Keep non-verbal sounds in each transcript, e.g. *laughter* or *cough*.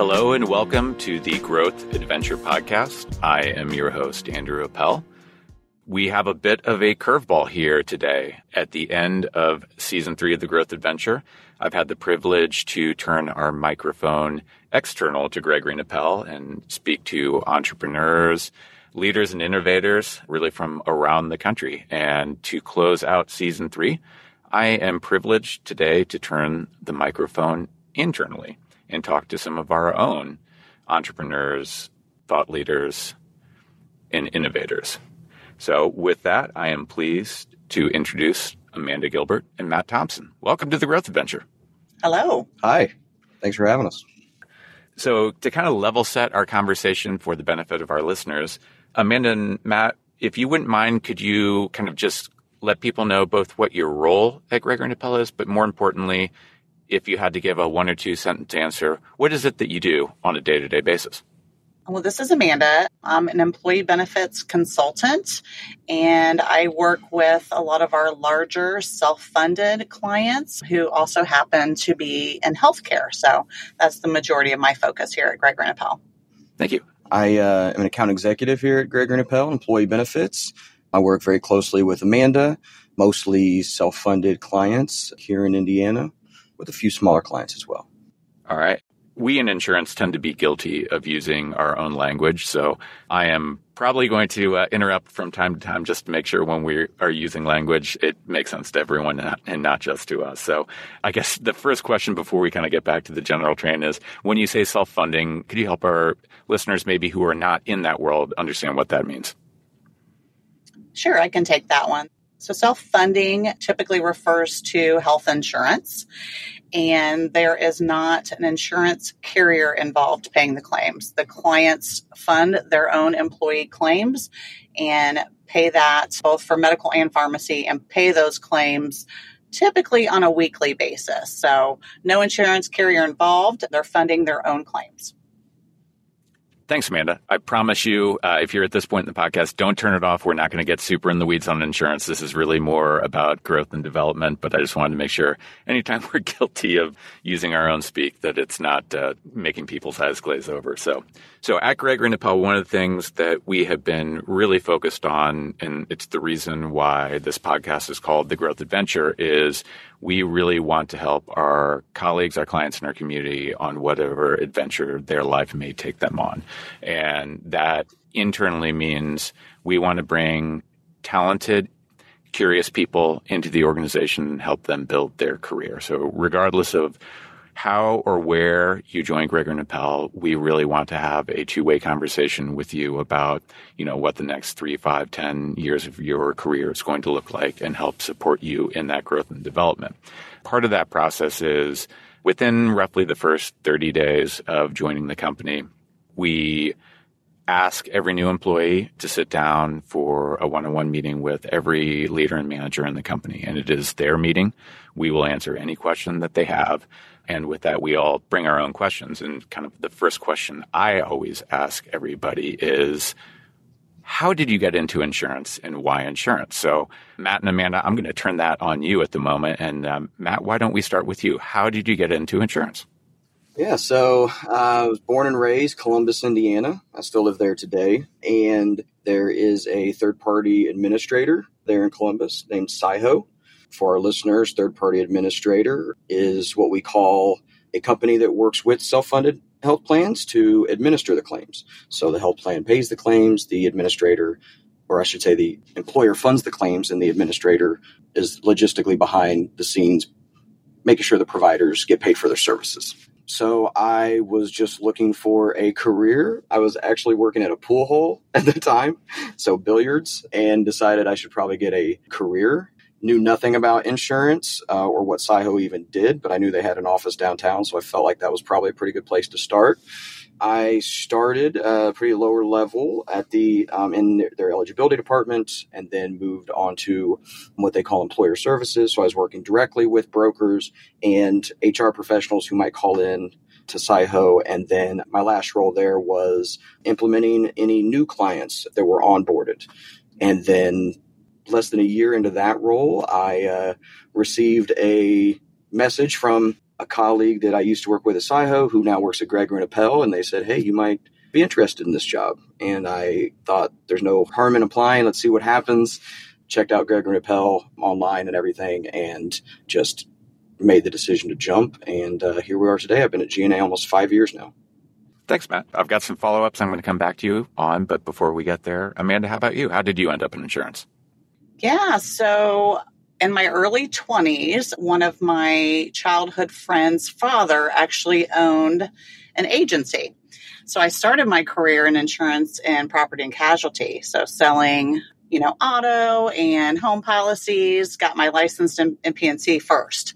Hello and welcome to the Growth Adventure Podcast. I am your host, Andrew Appel. We have a bit of a curveball here today at the end of season three of the Growth Adventure. I've had the privilege to turn our microphone external to Gregory Appel and speak to entrepreneurs, leaders, and innovators really from around the country. And to close out season three, I am privileged today to turn the microphone internally and talk to some of our own entrepreneurs, thought leaders, and innovators. So, with that, I am pleased to introduce Amanda Gilbert and Matt Thompson. Welcome to the Growth Adventure. Hello. Hi. Thanks for having us. So, to kind of level set our conversation for the benefit of our listeners, Amanda and Matt, if you wouldn't mind, could you kind of just let people know both what your role at Gregory Appel is, but more importantly, if you had to give a one or two sentence answer, what is it that you do on a day to day basis? Well, this is Amanda. I'm an employee benefits consultant, and I work with a lot of our larger self funded clients who also happen to be in healthcare. So that's the majority of my focus here at Gregory Appel. Thank you. I uh, am an account executive here at Gregory Appel, employee benefits. I work very closely with Amanda, mostly self funded clients here in Indiana, with a few smaller clients as well. All right. We in insurance tend to be guilty of using our own language. So I am probably going to uh, interrupt from time to time just to make sure when we are using language, it makes sense to everyone and not just to us. So I guess the first question before we kind of get back to the general train is when you say self funding, could you help our listeners maybe who are not in that world understand what that means? Sure, I can take that one. So, self funding typically refers to health insurance, and there is not an insurance carrier involved paying the claims. The clients fund their own employee claims and pay that both for medical and pharmacy and pay those claims typically on a weekly basis. So, no insurance carrier involved, they're funding their own claims. Thanks, Amanda. I promise you, uh, if you're at this point in the podcast, don't turn it off. We're not going to get super in the weeds on insurance. This is really more about growth and development. But I just wanted to make sure anytime *laughs* we're guilty of using our own speak, that it's not uh, making people's eyes glaze over. So, so at Gregory and Appel, one of the things that we have been really focused on, and it's the reason why this podcast is called The Growth Adventure, is we really want to help our colleagues, our clients in our community on whatever adventure their life may take them on. And that internally means we want to bring talented, curious people into the organization and help them build their career. So regardless of how or where you join Gregory Appel, we really want to have a two-way conversation with you about, you know, what the next three, five, ten years of your career is going to look like and help support you in that growth and development. Part of that process is within roughly the first 30 days of joining the company, we ask every new employee to sit down for a one-on-one meeting with every leader and manager in the company. And it is their meeting. We will answer any question that they have. And with that, we all bring our own questions. And kind of the first question I always ask everybody is, how did you get into insurance and why insurance? So, Matt and Amanda, I'm going to turn that on you at the moment. And um, Matt, why don't we start with you? How did you get into insurance? Yeah, so uh, I was born and raised Columbus, Indiana. I still live there today, and there is a third-party administrator there in Columbus named SIHO. For our listeners, third-party administrator is what we call a company that works with self-funded health plans to administer the claims. So the health plan pays the claims, the administrator, or I should say, the employer funds the claims, and the administrator is logistically behind the scenes, making sure the providers get paid for their services. So I was just looking for a career. I was actually working at a pool hall *laughs* at the time, so billiards, and decided I should probably get a career. Knew nothing about insurance uh, or what SIHO even did, but I knew they had an office downtown, so I felt like that was probably a pretty good place to start. I started a pretty lower level at the um, in their, their, eligibility department, and then moved on to what they call employer services. So I was working directly with brokers and HR professionals who might call in to SIHO, and then my last role there was implementing any new clients that were onboarded, and then less than a year into that role, I uh, received a message from a colleague that I used to work with at SIHO who now works at Gregory and Appel, and they said, "Hey, you might be interested in this job." And I thought, "There's no harm in applying. Let's see what happens." Checked out Gregory and Appel online and everything, and just made the decision to jump. And uh, here we are today. I've been at G&A almost five years now. Thanks, Matt. I've got some follow ups I'm going to come back to you on, but before we get there, Amanda, how about you? How did you end up in insurance? Yeah, so in my early 20s, one of my childhood friends' father actually owned an agency. So I started my career in insurance and property and casualty. So selling, you know, auto and home policies, got my license in, in P&C first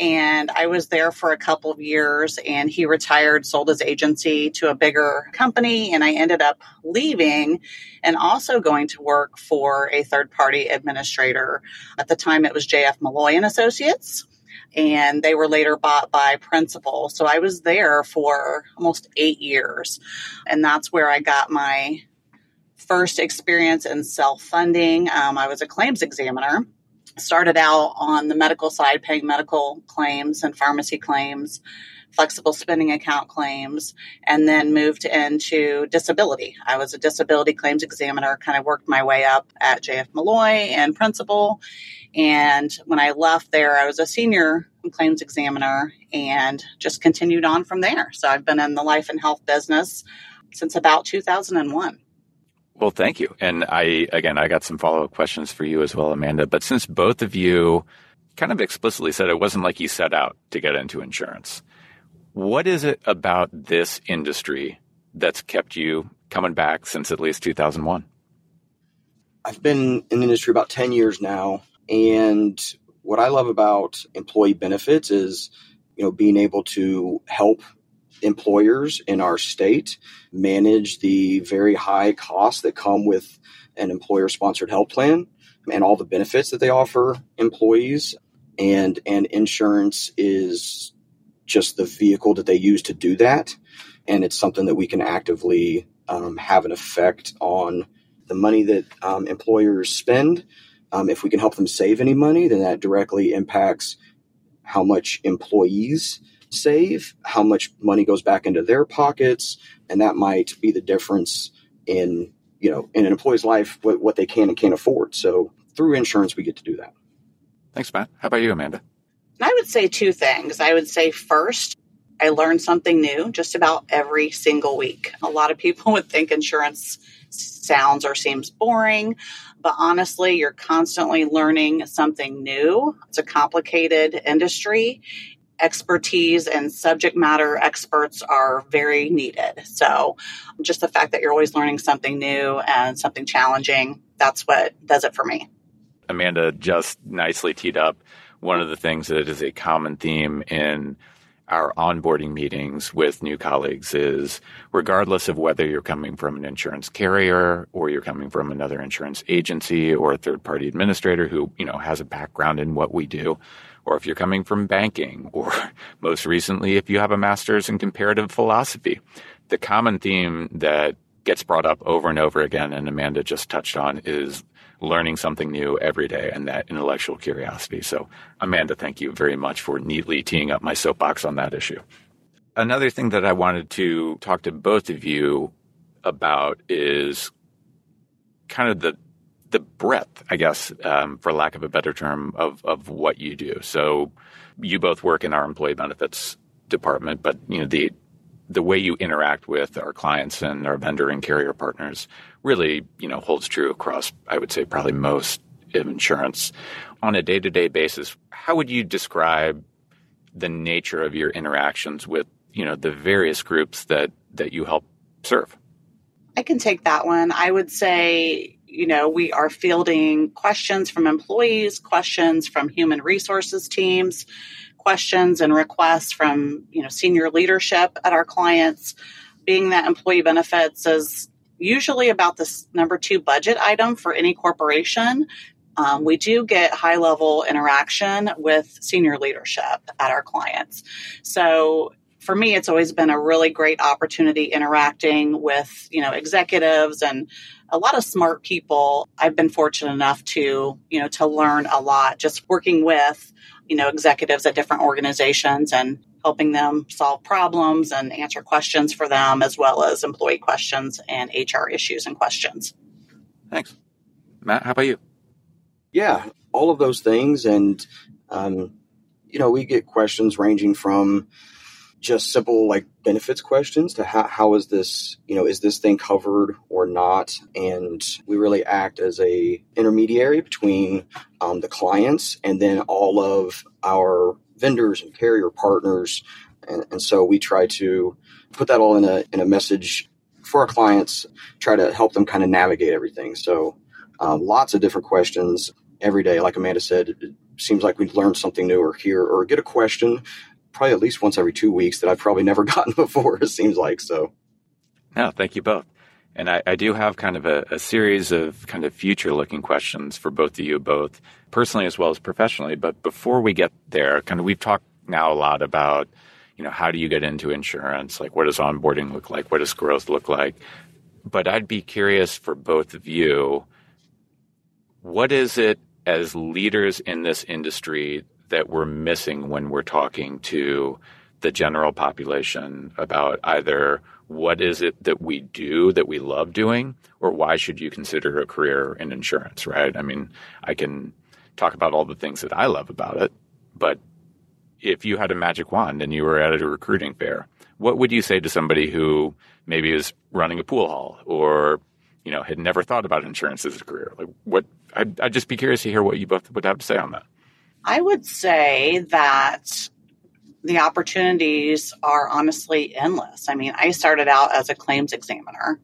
and I was there for a couple of years and he retired, sold his agency to a bigger company and I ended up leaving and also going to work for a third party administrator. At the time it was JF Molloy and Associates and they were later bought by Principal. So I was there for almost 8 years and that's where I got my first experience in self-funding. Um, I was a claims examiner started out on the medical side, paying medical claims and pharmacy claims, flexible spending account claims, and then moved into disability. I was a disability claims examiner, kind of worked my way up at JF Molloy and principal. And when I left there, I was a senior claims examiner and just continued on from there. So I've been in the life and health business since about 2001. Well, thank you. And I, again, I got some follow up questions for you as well, Amanda. But since both of you kind of explicitly said it wasn't like you set out to get into insurance, what is it about this industry that's kept you coming back since at least 2001? I've been in the industry about 10 years now. And what I love about employee benefits is, you know, being able to help employers in our state manage the very high costs that come with an employer sponsored health plan and all the benefits that they offer employees. And and insurance is just the vehicle that they use to do that. And it's something that we can actively um, have an effect on the money that um, employers spend. Um, if we can help them save any money then that directly impacts how much employees save, how much money goes back into their pockets, and that might be the difference in you know in an employee's life what, what they can and can't afford. So through insurance, we get to do that. Thanks, Matt. How about you, Amanda? I would say two things. I would say first, I learn something new just about every single week. A lot of people *laughs* would think insurance sounds or seems boring, but honestly, you're constantly learning something new. It's a complicated industry expertise and subject matter experts are very needed. So, just the fact that you're always learning something new and something challenging, that's what does it for me. Amanda just nicely teed up one of the things that is a common theme in our onboarding meetings with new colleagues is regardless of whether you're coming from an insurance carrier or you're coming from another insurance agency or a third party administrator who, you know, has a background in what we do, or if you're coming from banking, or *laughs* most recently, if you have a master's in comparative philosophy. The common theme that gets brought up over and over again, and Amanda just touched on, is learning something new every day and that intellectual curiosity. So, Amanda, thank you very much for neatly teeing up my soapbox on that issue. Another thing that I wanted to talk to both of you about is kind of the the breadth, I guess, um, for lack of a better term, of of what you do. So you both work in our employee benefits department, but you know the the way you interact with our clients and our vendor and carrier partners really, you know, holds true across, I would say, probably most of insurance. On a day to day basis, how would you describe the nature of your interactions with, you know, the various groups that that you help serve? I can take that one. I would say you know, we are fielding questions from employees, questions from human resources teams, questions and requests from, you know, senior leadership at our clients. Being that employee benefits is usually about this number two budget item for any corporation. Um, we do get high level interaction with senior leadership at our clients. So for me, it's always been a really great opportunity interacting with, you know, executives and a lot of smart people. I've been fortunate enough to, you know, to learn a lot just working with, you know, executives at different organizations and helping them solve problems and answer questions for them, as well as employee questions and HR issues and questions. Thanks. Matt, how about you? Yeah, all of those things. And, um, you know, we get questions ranging from just simple like benefits questions to how, how is this you know is this thing covered or not? And we really act as a intermediary between um, the clients and then all of our vendors and carrier partners. And, and so we try to put that all in a in a message for our clients try to help them kind of navigate everything. So um, lots of different questions every day. Like amanda said it seems like we learn something new or hear or get a question probably at least once every two weeks that I've probably never *laughs* gotten before. It seems like so. No, thank you both. And I, I do have kind of a, a, series of kind of future looking questions for both of you, both personally as well as professionally. But before we get there, kind of we've talked now a lot about, you know, how do you get into insurance? Like what does onboarding look like? What does growth look like? But I'd be curious for both of you, what is it as leaders in this industry that we're missing when we're talking to the general population about either what is it that we do that we love doing or why should you consider a career in insurance, right? I mean, I can talk about all the things that I love about it, but if you had a magic wand and you were at a recruiting fair, what would you say to somebody who maybe is running a pool hall or you know had never thought about insurance as a career? Like, what? I'd, I'd just be curious to hear what you both would have to say on that. I would say that the opportunities are honestly endless. I mean, I started out as a claims examiner,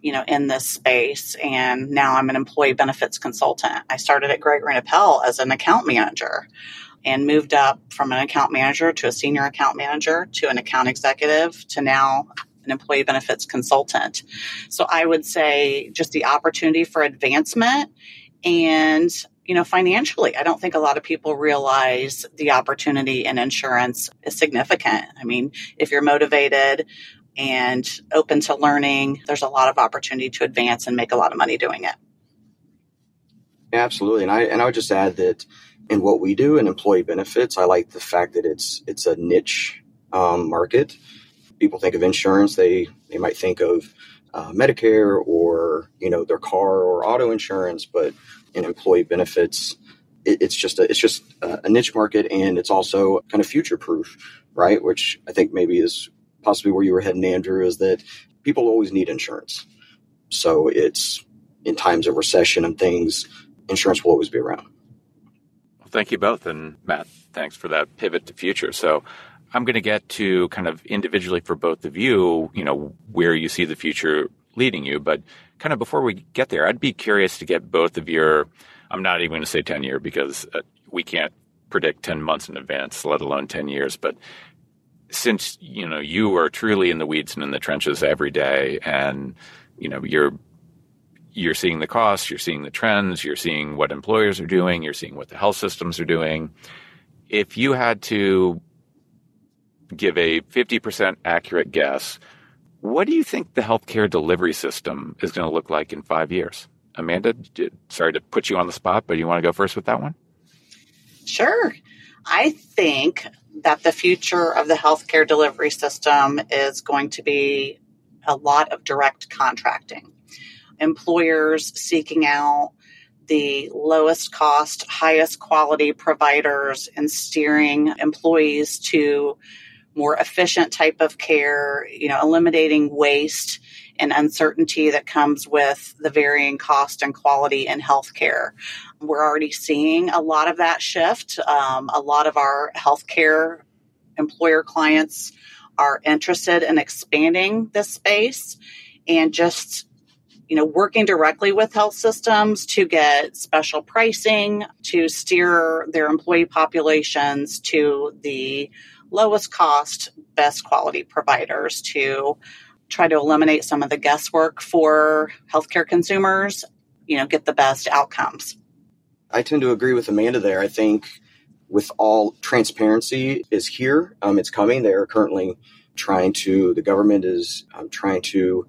you know, in this space, and now I'm an employee benefits consultant. I started at Gregory Appel as an account manager and moved up from an account manager to a senior account manager to an account executive to now an employee benefits consultant. So I would say just the opportunity for advancement and you know, financially, I don't think a lot of people realize the opportunity in insurance is significant. I mean, if you're motivated and open to learning, there's a lot of opportunity to advance and make a lot of money doing it. Absolutely. And I and I would just add that in what we do in employee benefits, I like the fact that it's it's a niche um, market. People think of insurance, they they might think of uh, Medicare or you know their car or auto insurance, but in employee benefits, it, it's just a it's just a niche market, and it's also kind of future proof, right? Which I think maybe is possibly where you were heading, Andrew, is that people always need insurance. So it's in times of recession and things, insurance will always be around. Well, thank you both, and Matt, thanks for that pivot to future. So. I'm going to get to kind of individually for both of you, you know, where you see the future leading you. But kind of before we get there, I'd be curious to get both of your, I'm not even going to say 10 year because uh, we can't predict 10 months in advance, let alone 10 years. But since, you know, you are truly in the weeds and in the trenches every day and, you know, you're, you're seeing the costs, you're seeing the trends, you're seeing what employers are doing, you're seeing what the health systems are doing. If you had to give a 50% accurate guess what do you think the healthcare delivery system is going to look like in five years? Amanda, sorry to put you on the spot, but you want to go first with that one? Sure. I think that the future of the healthcare delivery system is going to be a lot of direct contracting. Employers seeking out the lowest cost, highest quality providers and steering employees to more efficient type of care, you know, eliminating waste and uncertainty that comes with the varying cost and quality in healthcare. We're already seeing a lot of that shift. Um, a lot of our healthcare employer clients are interested in expanding this space and just you know working directly with health systems to get special pricing to steer their employee populations to the lowest cost, best quality providers to try to eliminate some of the guesswork for healthcare consumers, you know, get the best outcomes. I tend to agree with Amanda there. I think with all transparency is here. Um, it's coming. They are currently trying to, the government is um, trying to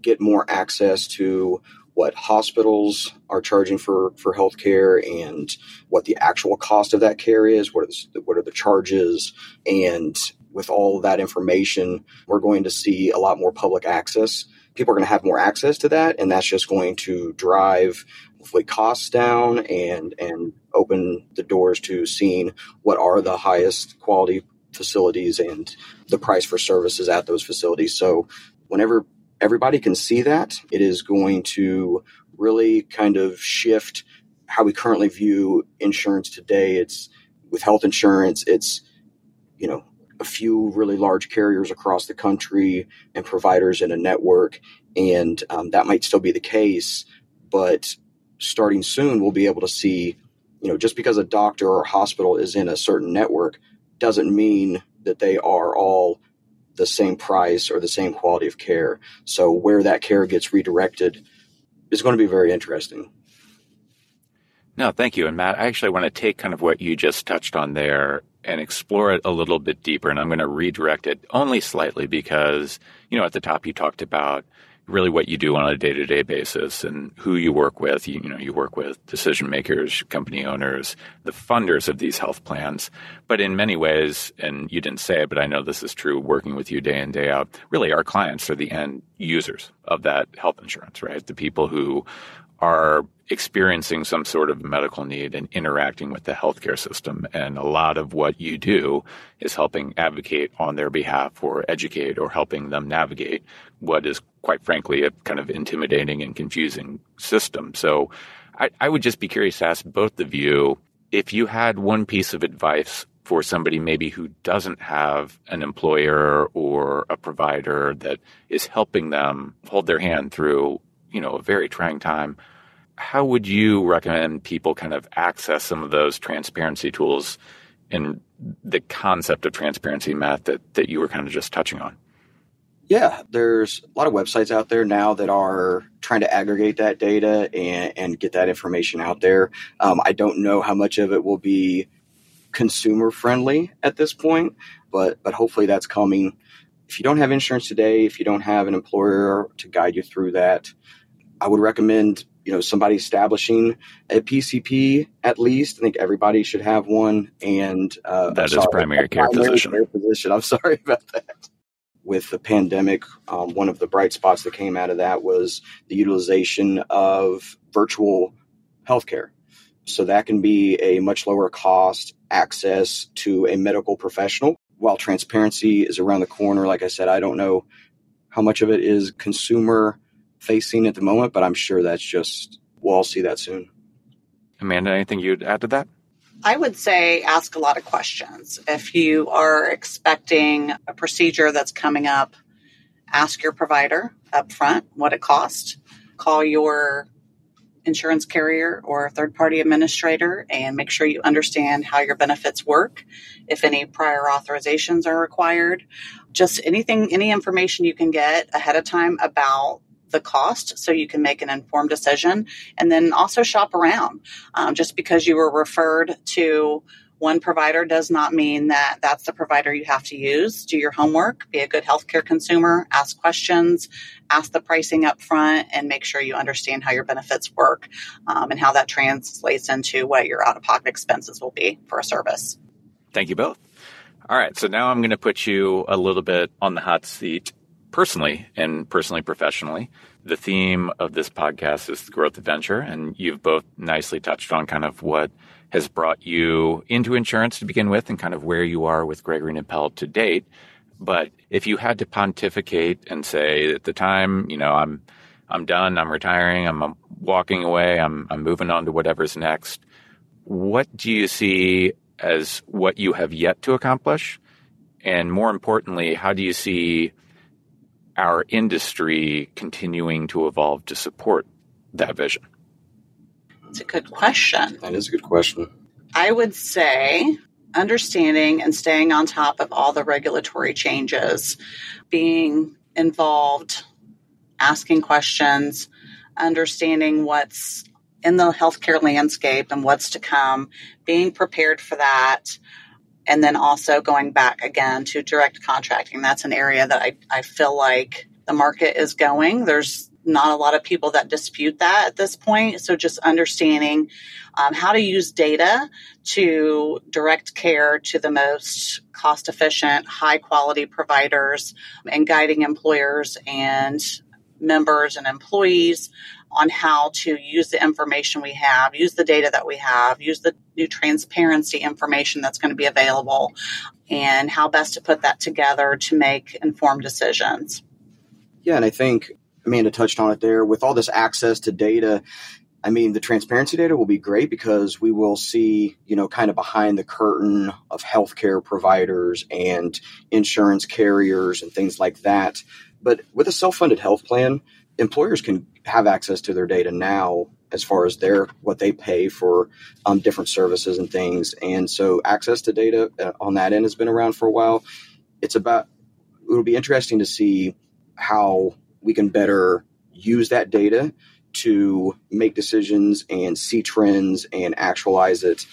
get more access to what hospitals are charging for for healthcare and what the actual cost of that care is. What the, what are the charges? And with all that information, we're going to see a lot more public access. People are going to have more access to that, and that's just going to drive hopefully costs down and and open the doors to seeing what are the highest quality facilities and the price for services at those facilities. So whenever everybody can see that, it is going to really kind of shift how we currently view insurance today. It's with health insurance, it's you know a few really large carriers across the country and providers in a network, and um, that might still be the case. But starting soon, we'll be able to see, you know, just because a doctor or a hospital is in a certain network doesn't mean that they are all the same price or the same quality of care. So where that care gets redirected is going to be very interesting. No, thank you. And Matt, I actually want to take kind of what you just touched on there and explore it a little bit deeper. And I'm going to redirect it only slightly because, you know, at the top you talked about really what you do on a day-to-day basis and who you work with. You, you, know, you work with decision makers, company owners, the funders of these health plans. But in many ways, and you didn't say it, but I know this is true working with you day in, day out, really our clients are the end users of that health insurance, right? The people who are experiencing some sort of medical need and interacting with the healthcare system. And a lot of what you do is helping advocate on their behalf or educate or helping them navigate what is quite frankly a kind of intimidating and confusing system. So I, I would just be curious to ask both of you if you had one piece of advice for somebody maybe who doesn't have an employer or a provider that is helping them hold their hand through, you know, a very trying time how would you recommend people kind of access some of those transparency tools and the concept of transparency, Matt, that, that you were kind of just touching on? Yeah, there's a lot of websites out there now that are trying to aggregate that data and, and get that information out there. Um, I don't know how much of it will be consumer friendly at this point, but but hopefully that's coming. If you don't have insurance today, if you don't have an employer to guide you through that, I would recommend you know somebody establishing a PCP at least. I think everybody should have one. And uh, that is primary care primary physician. Care physician. I'm *laughs* sorry about that. With the pandemic, um, one of the bright spots that came out of that was the utilization of virtual healthcare. So that can be a much lower cost access to a medical professional. While transparency is around the corner, like I said, I don't know how much of it is consumer facing at the moment, but I'm sure that's just, we'll all see that soon. Amanda, anything you'd add to that? I would say ask a lot of questions. If you are expecting a procedure that's coming up, ask your provider up front what it costs. Call your insurance carrier or third party administrator and make sure you understand how your benefits work, if any prior authorizations are required. Just anything, any information you can get ahead of time about the cost so you can make an informed decision and then also shop around. Um, just because you were referred to one provider does not mean that that's the provider you have to use. Do your homework, be a good healthcare consumer, ask questions, ask the pricing up front, and make sure you understand how your benefits work um, and how that translates into what your out of pocket expenses will be for a service. Thank you both. All right, so now I'm going to put you a little bit on the hot seat personally and personally professionally. The theme of this podcast is the growth adventure, and you've both nicely touched on kind of what has brought you into insurance to begin with and kind of where you are with Gregory and Appel to date. But if you had to pontificate and say at the time, you know, I'm I'm done, I'm retiring, I'm, I'm walking away, I'm I'm moving on to whatever's next. What do you see as what you have yet to accomplish? And more importantly, how do you see our industry continuing to evolve to support that vision? It's a good question. That is a good question. I would say understanding and staying on top of all the regulatory changes, being involved, asking questions, understanding what's in the healthcare landscape and what's to come, being prepared for that, and then also going back again to direct contracting. That's an area that I, I feel like the market is going. There's not a lot of people that dispute that at this point. So just understanding um, how to use data to direct care to the most cost efficient, high quality providers and guiding employers and members and employees on how to use the information we have, use the data that we have, use the new transparency information that's going to be available, and how best to put that together to make informed decisions. Yeah, and I think Amanda touched on it there with all this access to data. I mean, the transparency data will be great because we will see, you know, kind of behind the curtain of healthcare providers and insurance carriers and things like that. But with a self funded health plan, employers can have access to their data now as far as their what they pay for um, different services and things. And so access to data uh, on that end has been around for a while. It's about it'll be interesting to see how we can better use that data to make decisions and see trends and actualize it.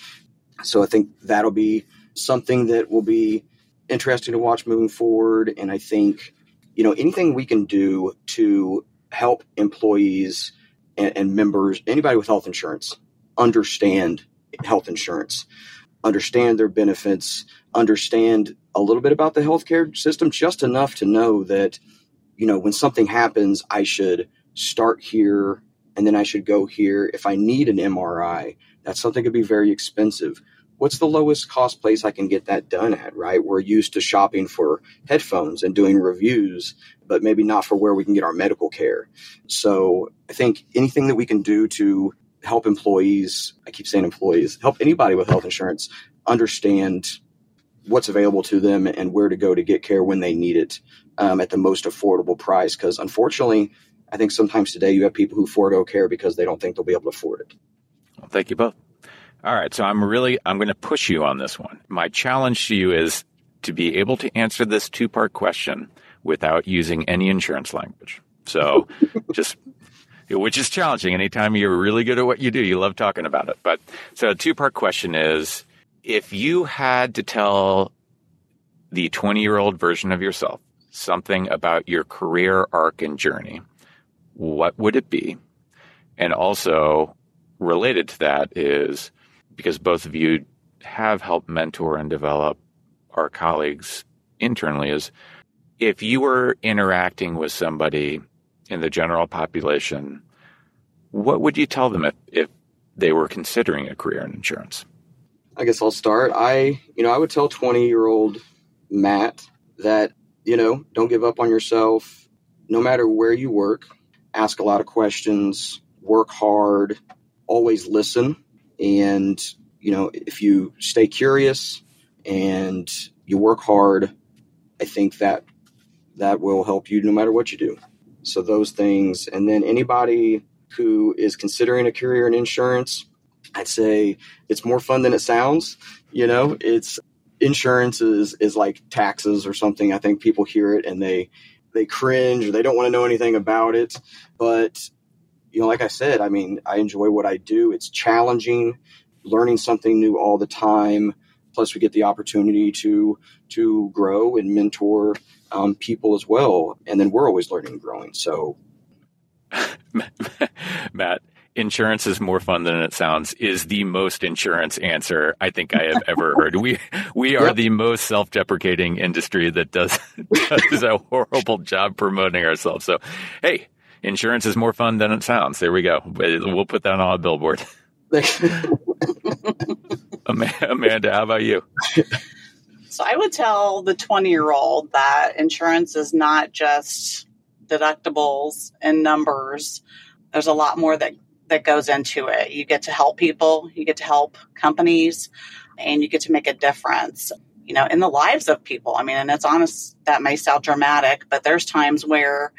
So I think that'll be something that will be interesting to watch moving forward. And I think, you know, anything we can do to help employees and, and members, anybody with health insurance, understand health insurance, understand their benefits, understand a little bit about the healthcare system, just enough to know that, you know, when something happens, I should start here and then I should go here. If I need an MRI, that's something could be very expensive what's the lowest cost place I can get that done at, right? We're used to shopping for headphones and doing reviews, but maybe not for where we can get our medical care. So I think anything that we can do to help employees, I keep saying employees, help anybody with health insurance understand what's available to them and where to go to get care when they need it um, at the most affordable price. Because unfortunately, I think sometimes today you have people who forego care because they don't think they'll be able to afford it. Well, thank you both. All right. So I'm really, I'm going to push you on this one. My challenge to you is to be able to answer this two part question without using any insurance language. So *laughs* just, which is challenging. Anytime you're really good at what you do, you love talking about it. But so a two part question is if you had to tell the 20 year old version of yourself something about your career arc and journey, what would it be? And also related to that is because both of you have helped mentor and develop our colleagues internally is if you were interacting with somebody in the general population, what would you tell them if, if they were considering a career in insurance? I guess I'll start. I, you know, I would tell 20 year old Matt that, you know, don't give up on yourself. No matter where you work, ask a lot of questions, work hard, always listen and, you know, if you stay curious and you work hard, I think that that will help you no matter what you do. So those things. And then anybody who is considering a career in insurance, I'd say it's more fun than it sounds. You know, it's insurance is is like taxes or something. I think people hear it and they they cringe or they don't want to know anything about it. But you know, like I said, I mean, I enjoy what I do. It's challenging, learning something new all the time. Plus, we get the opportunity to to grow and mentor um, people as well, and then we're always learning and growing. So, *laughs* Matt, insurance is more fun than it sounds is the most insurance answer I think I have ever *laughs* heard. We we are yep. the most self-deprecating industry that does *laughs* does a horrible job promoting ourselves. So, hey, insurance is more fun than it sounds. There we go. We'll put that on a billboard. Amanda, how about you? So I would tell the 20 year old that insurance is not just deductibles and numbers. There's a lot more that, that goes into it. You get to help people, you get to help companies, and you get to make a difference, you know, in the lives of people. I mean, and it's honest, that may sound dramatic, but there's times where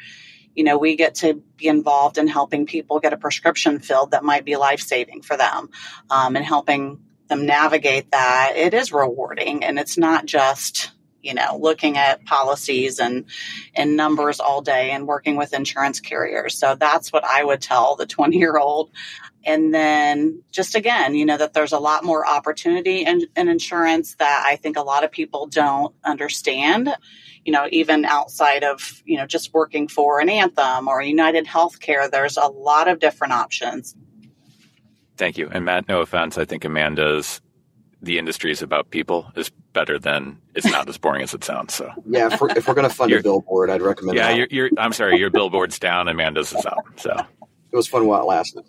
you know, we get to be involved in helping people get a prescription filled that might be life saving for them um, and helping them navigate that. It is rewarding and it's not just, you know, looking at policies and, and numbers all day and working with insurance carriers. So that's what I would tell the 20 year old. And then just again, you know, that there's a lot more opportunity in, in insurance that I think a lot of people don't understand you know, even outside of, you know, just working for an Anthem or United Healthcare, there's a lot of different options. Thank you. And Matt, no offense, I think Amanda's the industry is about people is better than it's not as boring as it sounds. So yeah, if we're, if we're going to fund a billboard, I'd recommend. Yeah, you're, you're, I'm sorry, your billboard's down, Amanda's is up. So it was fun while it lasted.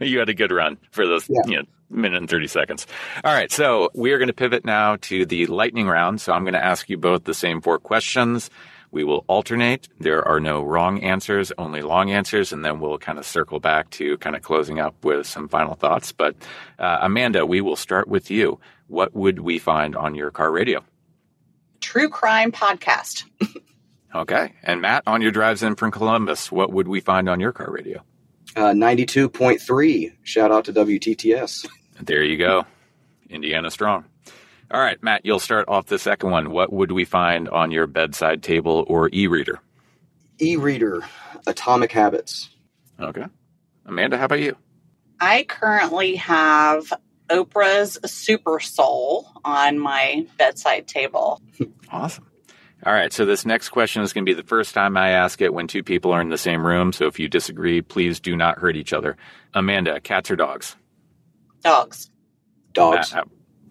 you had a good run for those yeah. you know, minute and 30 seconds. All right. So we are going to pivot now to the lightning round. So I'm going to ask you both the same four questions. We will alternate. There are no wrong answers, only long answers, and then we'll kind of circle back to kind of closing up with some final thoughts. But uh, Amanda, we will start with you. What would we find on your car radio? True crime podcast. *laughs* okay. And Matt, on your drives in from Columbus, what would we find on your car radio? Uh, 92.3. Shout out to WTTS. There you go. Indiana strong. All right, Matt, you'll start off the second one. What would we find on your bedside table or e reader? E reader, Atomic Habits. Okay. Amanda, how about you? I currently have Oprah's Super Soul on my bedside table. *laughs* awesome. All right, so this next question is going to be the first time I ask it when two people are in the same room. So if you disagree, please do not hurt each other. Amanda, cats or dogs? Dogs. Dogs. Uh,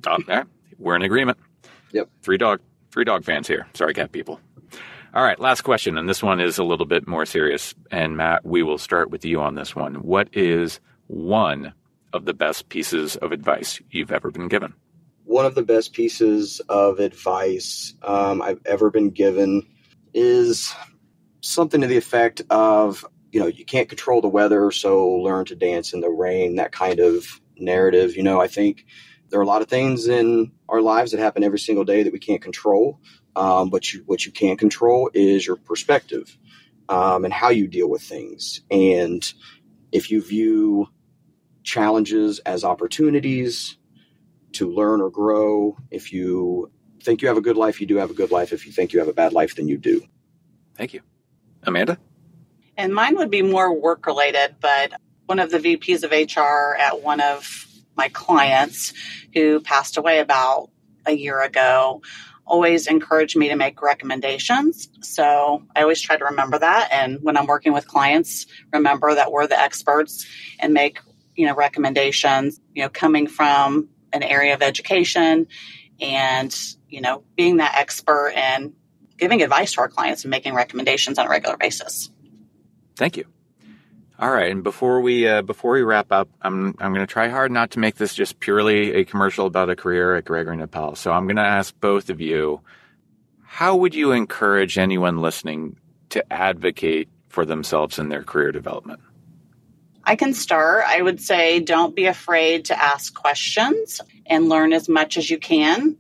uh, we're in agreement. Yep. Three dog, three dog fans here. Sorry, cat people. All right, last question, and this one is a little bit more serious. And Matt, we will start with you on this one. What is one of the best pieces of advice you've ever been given? One of the best pieces of advice um, I've ever been given is something to the effect of, you know, you can't control the weather, so learn to dance in the rain, that kind of narrative. You know, I think there are a lot of things in our lives that happen every single day that we can't control. Um, but you, what you can control is your perspective um, and how you deal with things. And if you view challenges as opportunities to learn or grow, if you think you have a good life, you do have a good life. If you think you have a bad life, then you do. Thank you. Amanda? And mine would be more work related, but one of the VPs of HR at one of my clients who passed away about a year ago always encouraged me to make recommendations. So I always try to remember that. And when I'm working with clients, remember that we're the experts and make, you know, recommendations, you know, coming from an area of education and, you know, being that expert and giving advice to our clients and making recommendations on a regular basis. Thank you. All right, and before we uh, before we wrap up, I'm I'm going to try hard not to make this just purely a commercial about a career at Gregory and Appel. So I'm going to ask both of you, how would you encourage anyone listening to advocate for themselves in their career development? I can start. I would say don't be afraid to ask questions and learn as much as you can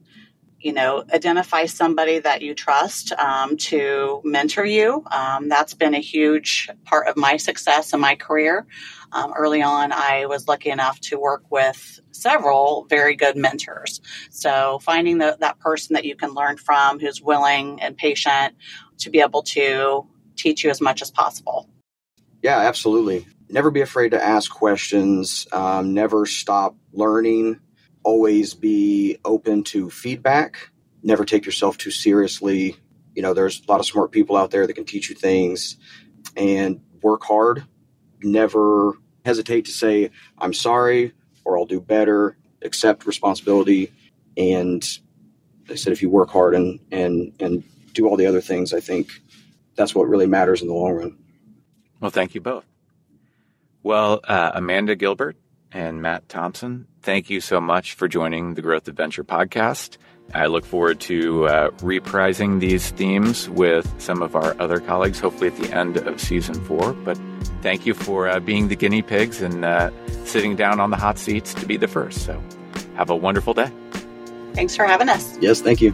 you know, identify somebody that you trust um, to mentor you. Um, that's been a huge part of my success in my career. Um, early on, I was lucky enough to work with several very good mentors. So finding the, that person that you can learn from who's willing and patient to be able to teach you as much as possible. Yeah, absolutely. Never be afraid to ask questions. Um, never stop learning always be open to feedback. Never take yourself too seriously. You know, there's a lot of smart people out there that can teach you things and work hard. Never hesitate to say, I'm sorry or I'll do better. Accept responsibility. And I said, if you work hard and, and, and do all the other things, I think that's what really matters in the long run. Well, thank you both. Well, uh, Amanda Gilbert, and Matt Thompson, thank you so much for joining the Growth Adventure podcast. I look forward to uh, reprising these themes with some of our other colleagues, hopefully at the end of season four. But thank you for uh, being the guinea pigs and uh, sitting down on the hot seats to be the first. So have a wonderful day. Thanks for having us. Yes, thank you.